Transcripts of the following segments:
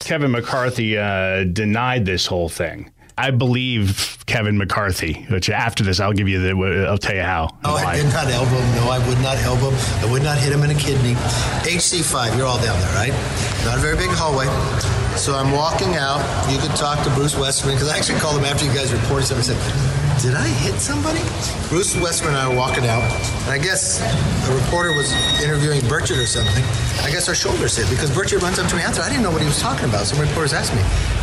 Kevin McCarthy uh, denied this whole thing. I believe Kevin McCarthy, which after this, I'll give you the, I'll tell you how. No, I did not elbow him. No, I would not elbow him. I would not hit him in a kidney. HC5, you're all down there, right? Not a very big hallway. So I'm walking out. You could talk to Bruce Westerman because I actually called him after you guys reported something. I said, did I hit somebody? Bruce Westerman and I were walking out, and I guess a reporter was interviewing Burchett or something. I guess our shoulders hit because Burchett runs up to me after. I didn't know what he was talking about. Some reporters asked me.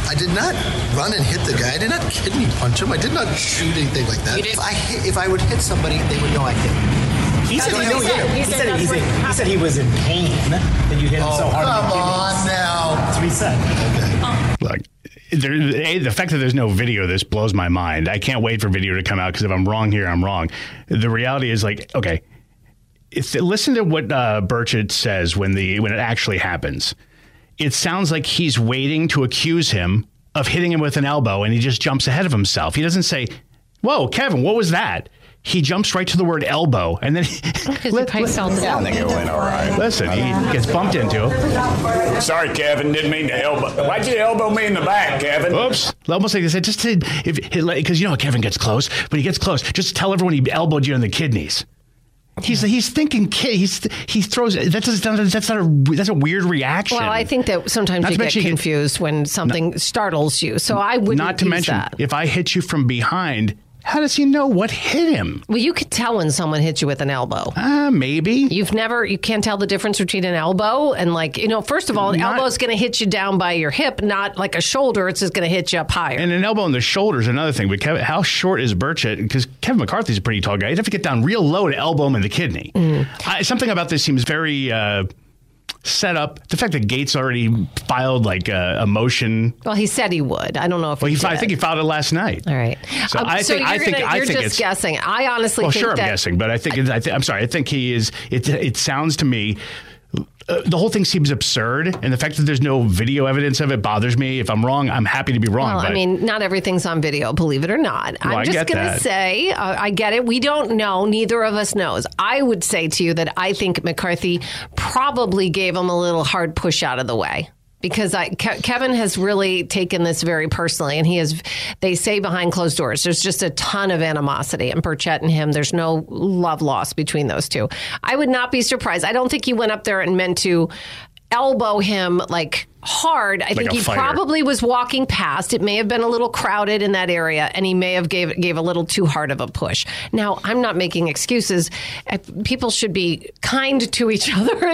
I did not run and hit the guy. I did not kidney punch him. I did not shoot anything like that. If I, hit, if I would hit somebody, they would know I hit him. He said he, knew you. He, said, he, said, he said he was in pain that you hit him oh, so hard. Come on there, a, the fact that there's no video this blows my mind. I can't wait for video to come out because if I'm wrong here, I'm wrong. The reality is like, okay, listen to what uh, Burchett says when the when it actually happens. It sounds like he's waiting to accuse him of hitting him with an elbow, and he just jumps ahead of himself. He doesn't say, "Whoa, Kevin, what was that?" He jumps right to the word elbow, and then he, let, let, I think it went all right. Listen, he gets bumped into. Sorry, Kevin. Didn't mean to elbow. Why'd you elbow me in the back, Kevin? Oops. Almost like they said, just to, if because you know Kevin gets close, but he gets close. Just tell everyone he elbowed you in the kidneys. He's he's thinking kid. He's he throws that doesn't that's not a that's a weird reaction. Well, I think that sometimes Not you get mention you- confused when something startles you. So I would not to use mention that. if I hit you from behind, how does he know what hit him? Well, you could tell when someone hits you with an elbow. Uh, maybe. You've never, you can't tell the difference between an elbow and like, you know, first of all, an Not- elbow's going to hit you down by your hip, not like a shoulder. It's just going to hit you up higher. And an elbow in the shoulder is another thing. But Kevin, how short is Burchett? Because Kevin McCarthy's a pretty tall guy. He'd have to get down real low to elbow him in the kidney. Mm. I, something about this seems very uh, set up. The fact that Gates already filed like a, a motion. well, he said he would. I don't know if Well, he he, I think he filed it last night. All right. So Um, I think I you're think gonna- I think just it's guessing. I honestly Well, sure, I'm guessing, but I think it, I th- I'm sorry. I think he is. It it sounds to me. Uh, the whole thing seems absurd, and the fact that there's no video evidence of it bothers me. If I'm wrong, I'm happy to be wrong. Well, but I mean, not everything's on video, believe it or not. Well, I'm just going to say, uh, I get it. We don't know. Neither of us knows. I would say to you that I think McCarthy probably gave him a little hard push out of the way. Because I, Ke- Kevin has really taken this very personally, and he has. They say behind closed doors, there's just a ton of animosity, and Burchett and him, there's no love lost between those two. I would not be surprised. I don't think he went up there and meant to elbow him like hard. I think he fighter. probably was walking past. It may have been a little crowded in that area, and he may have gave gave a little too hard of a push. Now, I'm not making excuses. People should be kind to each other.